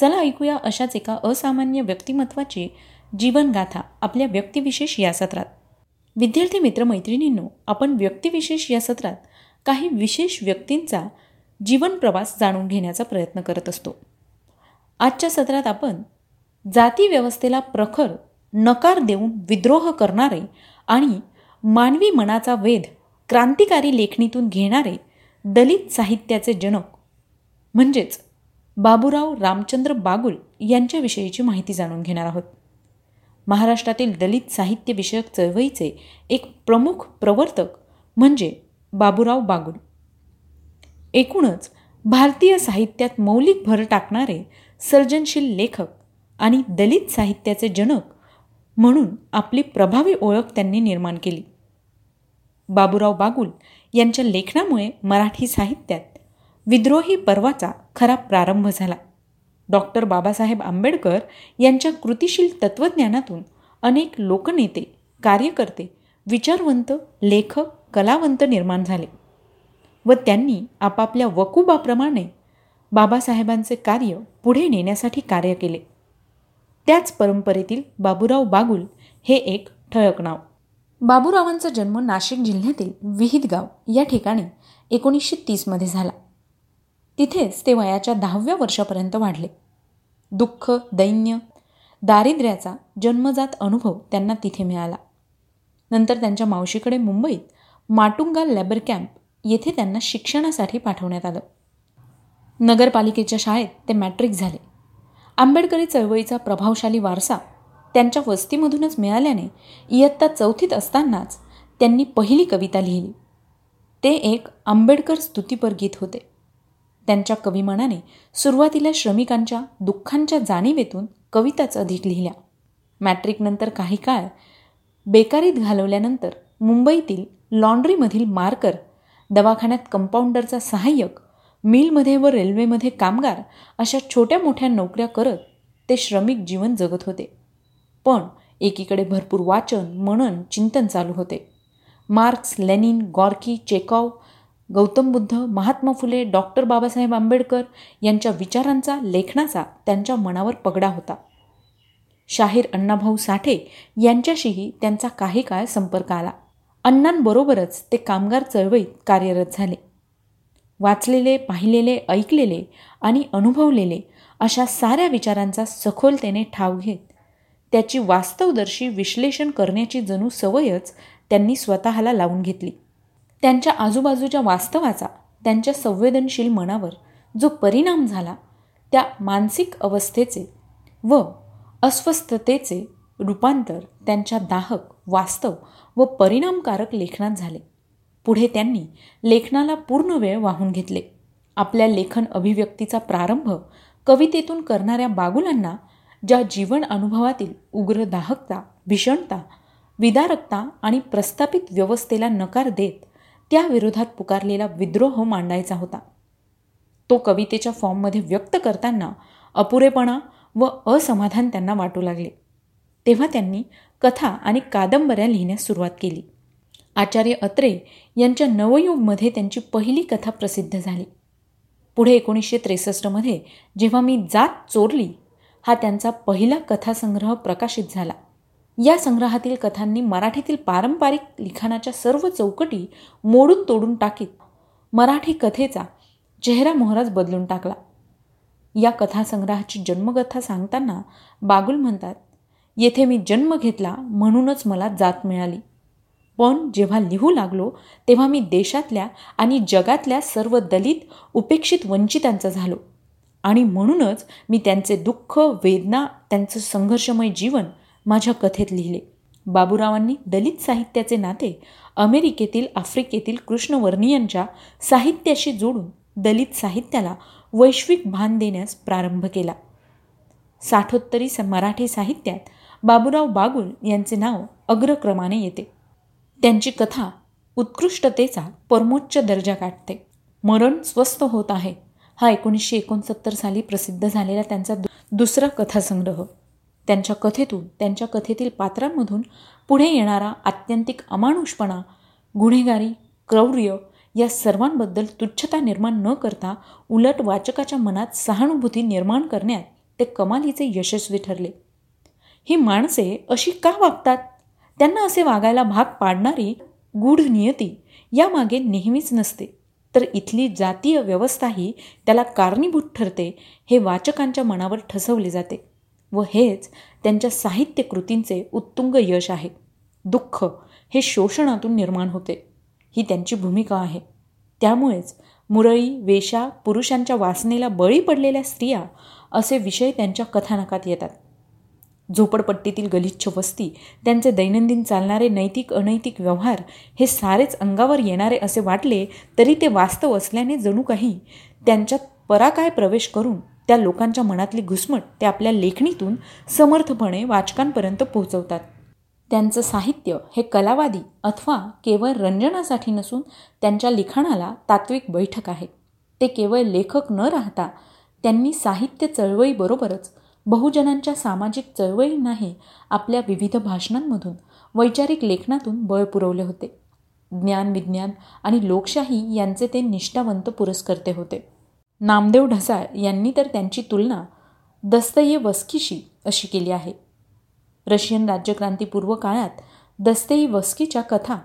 चला ऐकूया अशाच एका असामान्य व्यक्तिमत्वाची जीवनगाथा आपल्या व्यक्तिविशेष या सत्रात. विद्यार्थी मित्रमैत्रिणींनो आपण व्यक्तिविशेष या सत्रात काही विशेष व्यक्तींचा जीवन प्रवास जाणून घेण्याचा प्रयत्न करत असतो. आजच्या सत्रात आपण जाती व्यवस्थेला प्रखर नकार देऊन विद्रोह करणारे आणि मानवी मनाचा वेध क्रांतिकारी लेखणीतून घेणारे दलित साहित्याचे जनक म्हणजेच बाबूराव रामचंद्र बागुल यांच्याविषयीची माहिती जाणून घेणार आहोत. महाराष्ट्रातील दलित साहित्यविषयक चळवळीचे एक प्रमुख प्रवर्तक म्हणजे बाबूराव बागुल. एकूणच भारतीय साहित्यात मौलिक भर टाकणारे सर्जनशील लेखक आणि दलित साहित्याचे जनक म्हणून आपली प्रभावी ओळख त्यांनी निर्माण केली. बाबूराव बागुल यांच्या लेखनामुळे मराठी साहित्यात विद्रोही पर्वाचा खरा प्रारंभ झाला. डॉक्टर बाबासाहेब आंबेडकर यांच्या कृतिशील तत्त्वज्ञानातून अनेक लोकनेते कार्यकर्ते विचारवंत लेखक कलावंत निर्माण झाले व त्यांनी आपापल्या वकुबाप्रमाणे बाबासाहेबांचे कार्य पुढे नेण्यासाठी कार्य केले. त्याच परंपरेतील बाबूराव बागुल हे एक ठळक नाव. बाबूरावांचा जन्म नाशिक जिल्ह्यातील विहितगाव या ठिकाणी एकोणीसशे तीसमध्ये झाला. तिथेच ते वयाच्या दहाव्या वर्षापर्यंत वाढले. दुःख दैन्य दारिद्र्याचा जन्मजात अनुभव त्यांना तिथे मिळाला. नंतर त्यांच्या मावशीकडे मुंबईत माटुंगा लेबर कॅम्प येथे त्यांना शिक्षणासाठी पाठवण्यात आलं. नगरपालिकेच्या शाळेत ते मॅट्रिक झाले. आंबेडकरी चळवळीचा प्रभावशाली वारसा त्यांच्या वस्तीमधूनच मिळाल्याने इयत्ता चौथीत असतानाच त्यांनी पहिली कविता लिहिली. ते एक आंबेडकर स्तुतीपर गीत होते. त्यांच्या कविमनाने सुरुवातीला श्रमिकांच्या दुःखांच्या जाणीवेतून कविताच अधिक लिहिल्या. मॅट्रिकनंतर काही काळ बेकारीत घालवल्यानंतर मुंबईतील लॉन्ड्रीमधील मार्कर दवाखान्यात कंपाऊंडरचा सहाय्यक मिलमध्ये व रेल्वेमध्ये कामगार अशा छोट्या मोठ्या नोकऱ्या करत ते श्रमिक जीवन जगत होते. पण एकीकडे भरपूर वाचन मनन चिंतन चालू होते. Marx Lenin Gorky Chekhov Gautam Buddha Mahatma Phule doctor Babasaheb Ambedkar यांच्या विचारांचा लेखनाचा त्यांच्या मनावर पगडा होता. शाहीर अण्णाभाऊ साठे यांच्याशीही त्यांचा काही काळ संपर्क आला. अण्णांबरोबरच ते कामगार चळवळीत कार्यरत झाले. वाचलेले पाहिलेले ऐकलेले आणि अनुभवलेले अशा साऱ्या विचारांचा सखोलतेने ठाव घेत त्याची वास्तवदर्शी विश्लेषण करण्याची जणू सवयच त्यांनी स्वतःला लावून घेतली. त्यांच्या आजूबाजूच्या वास्तवाचा त्यांच्या संवेदनशील मनावर जो परिणाम झाला त्या मानसिक अवस्थेचे व अस्वस्थतेचे रूपांतर त्यांच्या दाहक वास्तव व परिणामकारक लेखनात झाले. पुढे त्यांनी लेखनाला पूर्ण वेळ वाहून घेतले. आपल्या लेखन अभिव्यक्तीचा प्रारंभ कवितेतून करणाऱ्या बागुलांना ज्या जीवन अनुभवातील उग्र दाहकता भीषणता विदारकता आणि प्रस्थापित व्यवस्थेला नकार देत त्याविरोधात पुकारलेला विद्रोह मांडायचा होता. तो कवितेच्या फॉर्ममध्ये व्यक्त करताना अपुरेपणा व असमाधान त्यांना वाटू लागले. तेव्हा त्यांनी कथा आणि कादंबऱ्या लिहिण्यास सुरुवात केली. आचार्य अत्रे यांच्या नवयुगमध्ये त्यांची पहिली कथा प्रसिद्ध झाली. पुढे एकोणीसशे त्रेसष्टमध्ये जेव्हा मी जात चोरली हा त्यांचा पहिला कथासंग्रह प्रकाशित झाला. या संग्रहातील कथांनी मराठीतील पारंपरिक लिखाणाच्या सर्व चौकटी मोडून तोडून टाकीत मराठी कथेचा चेहरा मोहराच बदलून टाकला. या कथासंग्रहाची जन्मकथा सांगताना बागुल म्हणतात येथे मी जन्म घेतला म्हणूनच मला जात मिळाली. पण जेव्हा लिहू लागलो तेव्हा मी देशातल्या आणि जगातल्या सर्व दलित उपेक्षित वंचितांचं झालो. आणि म्हणूनच मी त्यांचे दुःख वेदना त्यांचं संघर्षमय जीवन माझ्या कथेत लिहिले. बाबूरावांनी दलित साहित्याचे नाते अमेरिकेतील आफ्रिकेतील कृष्णवर्णीयांच्या साहित्याशी जोडून दलित साहित्याला वैश्विक भान देण्यास प्रारंभ केला. साठोत्तरी स मराठी साहित्यात बाबूराव बागुल यांचे नाव अग्रक्रमाने येते. त्यांची कथा उत्कृष्टतेचा परमोच्च दर्जा गाठते. मरण स्वस्त होत आहे. हा एकोणीसशे एकोणसत्तर साली प्रसिद्ध झालेला त्यांचा दुसरा कथासंग्रह. त्यांच्या कथेतून त्यांच्या कथेतील पात्रांमधून पुढे येणारा आत्यंतिक अमानुषपणा गुन्हेगारी क्रौर्य या सर्वांबद्दल तुच्छता निर्माण न करता उलट वाचकाच्या मनात सहानुभूती निर्माण करण्यात ते कमालीचे यशस्वी ठरले. ही माणसे अशी का वागतात? त्यांना असे वागायला भाग पाडणारी गूढ नियती यामागे नेहमीच नसते. तर इथली जातीय व्यवस्थाही त्याला कारणीभूत ठरते हे वाचकांच्या मनावर ठसवले जाते. व हेच त्यांच्या साहित्य कृतींचे उत्तुंग यश आहे. दुःख हे शोषणातून निर्माण होते. ही त्यांची भूमिका आहे. त्यामुळेच मुरळी वेशा पुरुषांच्या वासनेला बळी पडलेल्या स्त्रिया असे विषय त्यांच्या कथानकात येतात. झोपडपट्टीतील गलिच्छ वस्ती त्यांचे दैनंदिन चालणारे नैतिक अनैतिक व्यवहार हे सारेच अंगावर येणारे असे वाटले तरी ते वास्तव असल्याने जणू काही त्यांच्यात पराकाय प्रवेश करून त्या लोकांच्या मनातली घुसमट ते आपल्या लेखणीतून समर्थपणे वाचकांपर्यंत पोहोचवतात. त्यांचं साहित्य हे कलावादी अथवा केवळ रंजनासाठी नसून त्यांच्या लिखाणाला तात्विक बैठक आहे. ते केवळ लेखक न राहता त्यांनी साहित्य चळवळीबरोबरच बहुजनांच्या सामाजिक चळवळींनाही आपल्या विविध भाषणांमधून वैचारिक लेखनातून बळ पुरवले होते. ज्ञान विज्ञान आणि लोकशाही यांचे ते निष्ठावंत पुरस्कर्ते होते. नामदेव ढसाळ यांनी तर त्यांची तुलना दस्तये वस्कीशी अशी केली आहे. रशियन राज्यक्रांतीपूर्व काळात दस्तेई वस्कीच्या कथा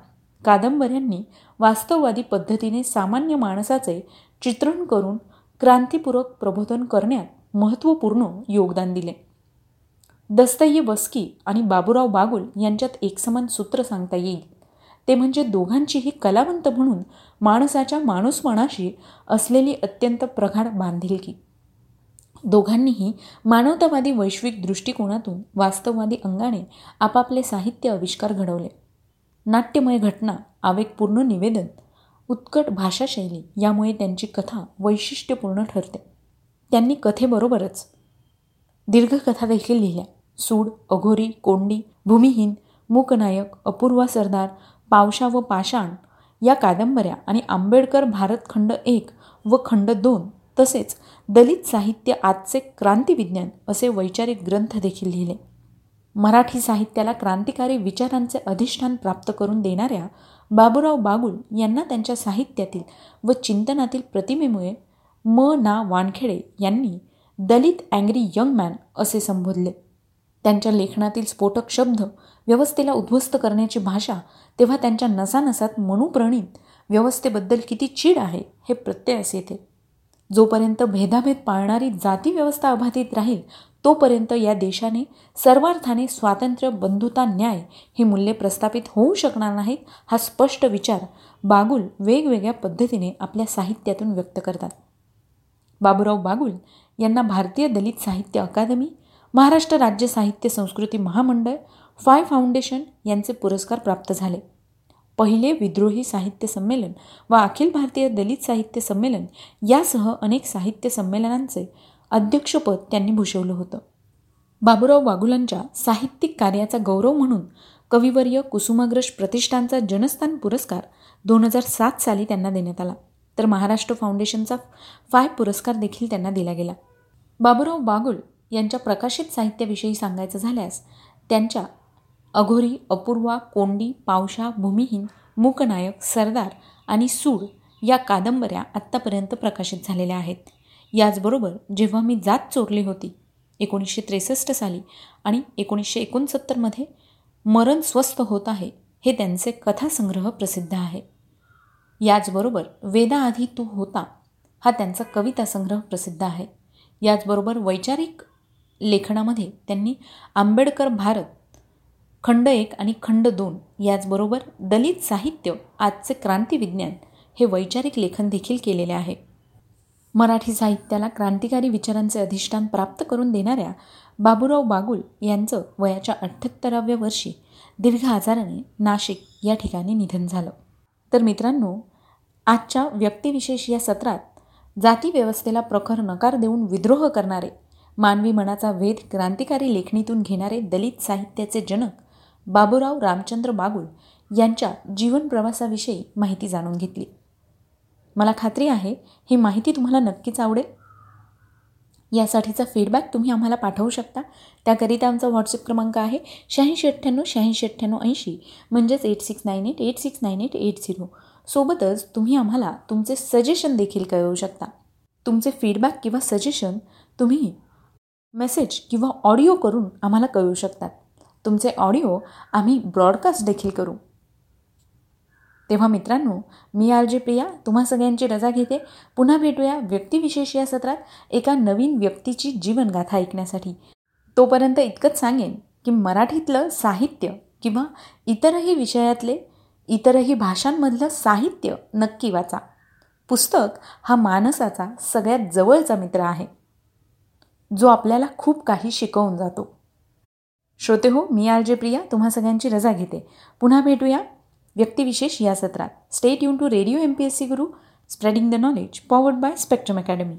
कादंबऱ्यांनी वास्तववादी पद्धतीने सामान्य माणसाचे चित्रण करून क्रांतीपूर्वक प्रबोधन करण्यात महत्त्वपूर्ण योगदान दिले. वस्की आणि बाबूराव बागुल यांच्यात एकसमान सूत्र सांगता येईल. ते म्हणजे दोघांचीही कलावंत म्हणून माणसाच्या माणूसपणाशी असलेली अत्यंत प्रगाढ बांधिलकी. दोघांनीही मानवतावादी वैश्विक दृष्टिकोनातून वास्तववादी अंगाने आपापले साहित्य आविष्कार घडवले. नाट्यमय घटना आवेगपूर्ण निवेदन उत्कट भाषाशैली यामुळे त्यांची कथा वैशिष्ट्यपूर्ण ठरते. त्यांनी कथेबरोबरच दीर्घकथा देखील लिहिल्या. सूड अघोरी कोंडी भूमिहीन मूकनायक अपूर्वा सरदार पावशा व पाषाण या कादंबऱ्या आणि आंबेडकर भारत खंड एक व खंड दोन तसेच दलित साहित्य आजचे क्रांतिविज्ञान असे वैचारिक ग्रंथ देखील लिहिले. मराठी साहित्याला क्रांतिकारी विचारांचे अधिष्ठान प्राप्त करून देणाऱ्या बाबूराव बागुल यांना त्यांच्या साहित्यातील व चिंतनातील प्रतिमेमुळे म ना वानखेडे यांनी दलित अँग्री यंग मॅन असे संबोधले. त्यांच्या लेखनातील स्फोटक शब्द व्यवस्थेला उद्ध्वस्त करण्याची भाषा तेव्हा त्यांच्या नसानसात मनुप्रणीत व्यवस्थेबद्दल किती चीड आहे हे प्रत्ययास येते. जोपर्यंत भेदाभेद पाळणारी जाती व्यवस्था अबाधित राहील तोपर्यंत या देशाने सर्वार्थाने स्वातंत्र्य बंधुता न्याय ही मूल्ये प्रस्थापित होऊ शकणार नाहीत हा स्पष्ट विचार बागुल वेगवेगळ्या पद्धतीने आपल्या साहित्यातून व्यक्त करतात. बाबूराव बागुल यांना भारतीय दलित साहित्य अकादमी महाराष्ट्र राज्य साहित्य संस्कृती महामंडळ फाय फाउंडेशन यांचे पुरस्कार प्राप्त झाले. पहिले विद्रोही साहित्य संमेलन व अखिल भारतीय दलित साहित्य संमेलन यासह अनेक साहित्य संमेलनांचे अध्यक्षपद त्यांनी भूषवलं होतं. बाबुराव वागुलांच्या साहित्यिक कार्याचा गौरव म्हणून कविवर्य कुसुमाग्रज प्रतिष्ठानचा जनस्थान पुरस्कार दोन हजार सात साली त्यांना देण्यात आला. तर महाराष्ट्र फाउंडेशनचा फाय पुरस्कार देखील त्यांना दिला गेला. बाबुराव बागुल यांच्या प्रकाशित साहित्याविषयी सांगायचं झाल्यास त्यांच्या अघोरी अपूर्वा कोंडी पावशा भूमिहीन मूकनायक सरदार आणि सूड या कादंबऱ्या आत्तापर्यंत प्रकाशित झालेल्या आहेत. याचबरोबर जेव्हा मी जात चोरली होती एकोणीसशे त्रेसष्ट साली आणि एकोणीसशे एकोणसत्तरमध्ये मरण स्वस्थ होत आहे हे त्यांचे कथासंग्रह प्रसिद्ध आहे. याचबरोबर वेदाआधी तू होता हा त्यांचा कविता संग्रह प्रसिद्ध आहे. याचबरोबर वैचारिक लेखनामध्ये त्यांनी आंबेडकर भारत खंड एक आणि खंड दोन याचबरोबर दलित साहित्य आजचे क्रांतिविज्ञान हे वैचारिक लेखन देखील केलेले आहे. मराठी साहित्याला क्रांतिकारी विचारांचे अधिष्ठान प्राप्त करून देणाऱ्या बाबूराव बागुल यांचं वयाच्या अठ्ठ्याहत्तराव्या वर्षी दीर्घ आजाराने नाशिक या ठिकाणी निधन झालं. तर मित्रांनो आजच्या व्यक्तिविशेष या सत्रात जाती व्यवस्थेला प्रखर नकार देऊन विद्रोह करणारे मानवी मनाचा वेध क्रांतिकारी लेखणीतून घेणारे दलित साहित्याचे जनक बाबूराव रामचंद्र बागुल यांच्या जीवन प्रवासाविषयी माहिती जाणून घेतली. मला खात्री आहे ही माहिती तुम्हाला नक्कीच आवडेल. यासाठीचा फीडबॅक तुम्ही आम्हाला पाठवू शकता. त्याकरिता आमचा व्हॉट्सअप क्रमांक आहे शहाऐंशी अठ्ठ्याण्णव शहाऐंशी अठ्ठ्याण्णव ऐंशी म्हणजेच eight six nine eight eight six nine eight eight zero सोबतच तुम्ही आम्हाला तुमचे सजेशन देखील कळवू शकता. तुमचे फीडबॅक किंवा सजेशन तुम्ही मेसेज किंवा ऑडिओ करून आम्हाला कळवू शकतात. तुमचे ऑडिओ आम्ही ब्रॉडकास्ट देखील करू. तेव्हा मित्रांनो मी आर जे प्रिया तुम्हा सगळ्यांची रजा घेते. पुन्हा भेटूया व्यक्तिविशेष या सत्रात एका नवीन व्यक्तीची जीवनगाथा ऐकण्यासाठी. तोपर्यंत इतकंच सांगेन की मराठीतलं साहित्य किंवा इतरही विषयातले इतरही भाषांमधलं साहित्य नक्की वाचा. पुस्तक हा मानसाचा सगळ्यात जवळचा मित्र आहे. जो आपल्याला खूप काही शिकवून जातो. श्रोते हो मी आर जे प्रिया तुम्हा सगळ्यांची रजा घेते. पुन्हा भेटूया व्यक्तिविशेष या सत्रात. State युन to radio M P S C Guru spreading the knowledge powered by Spectrum Academy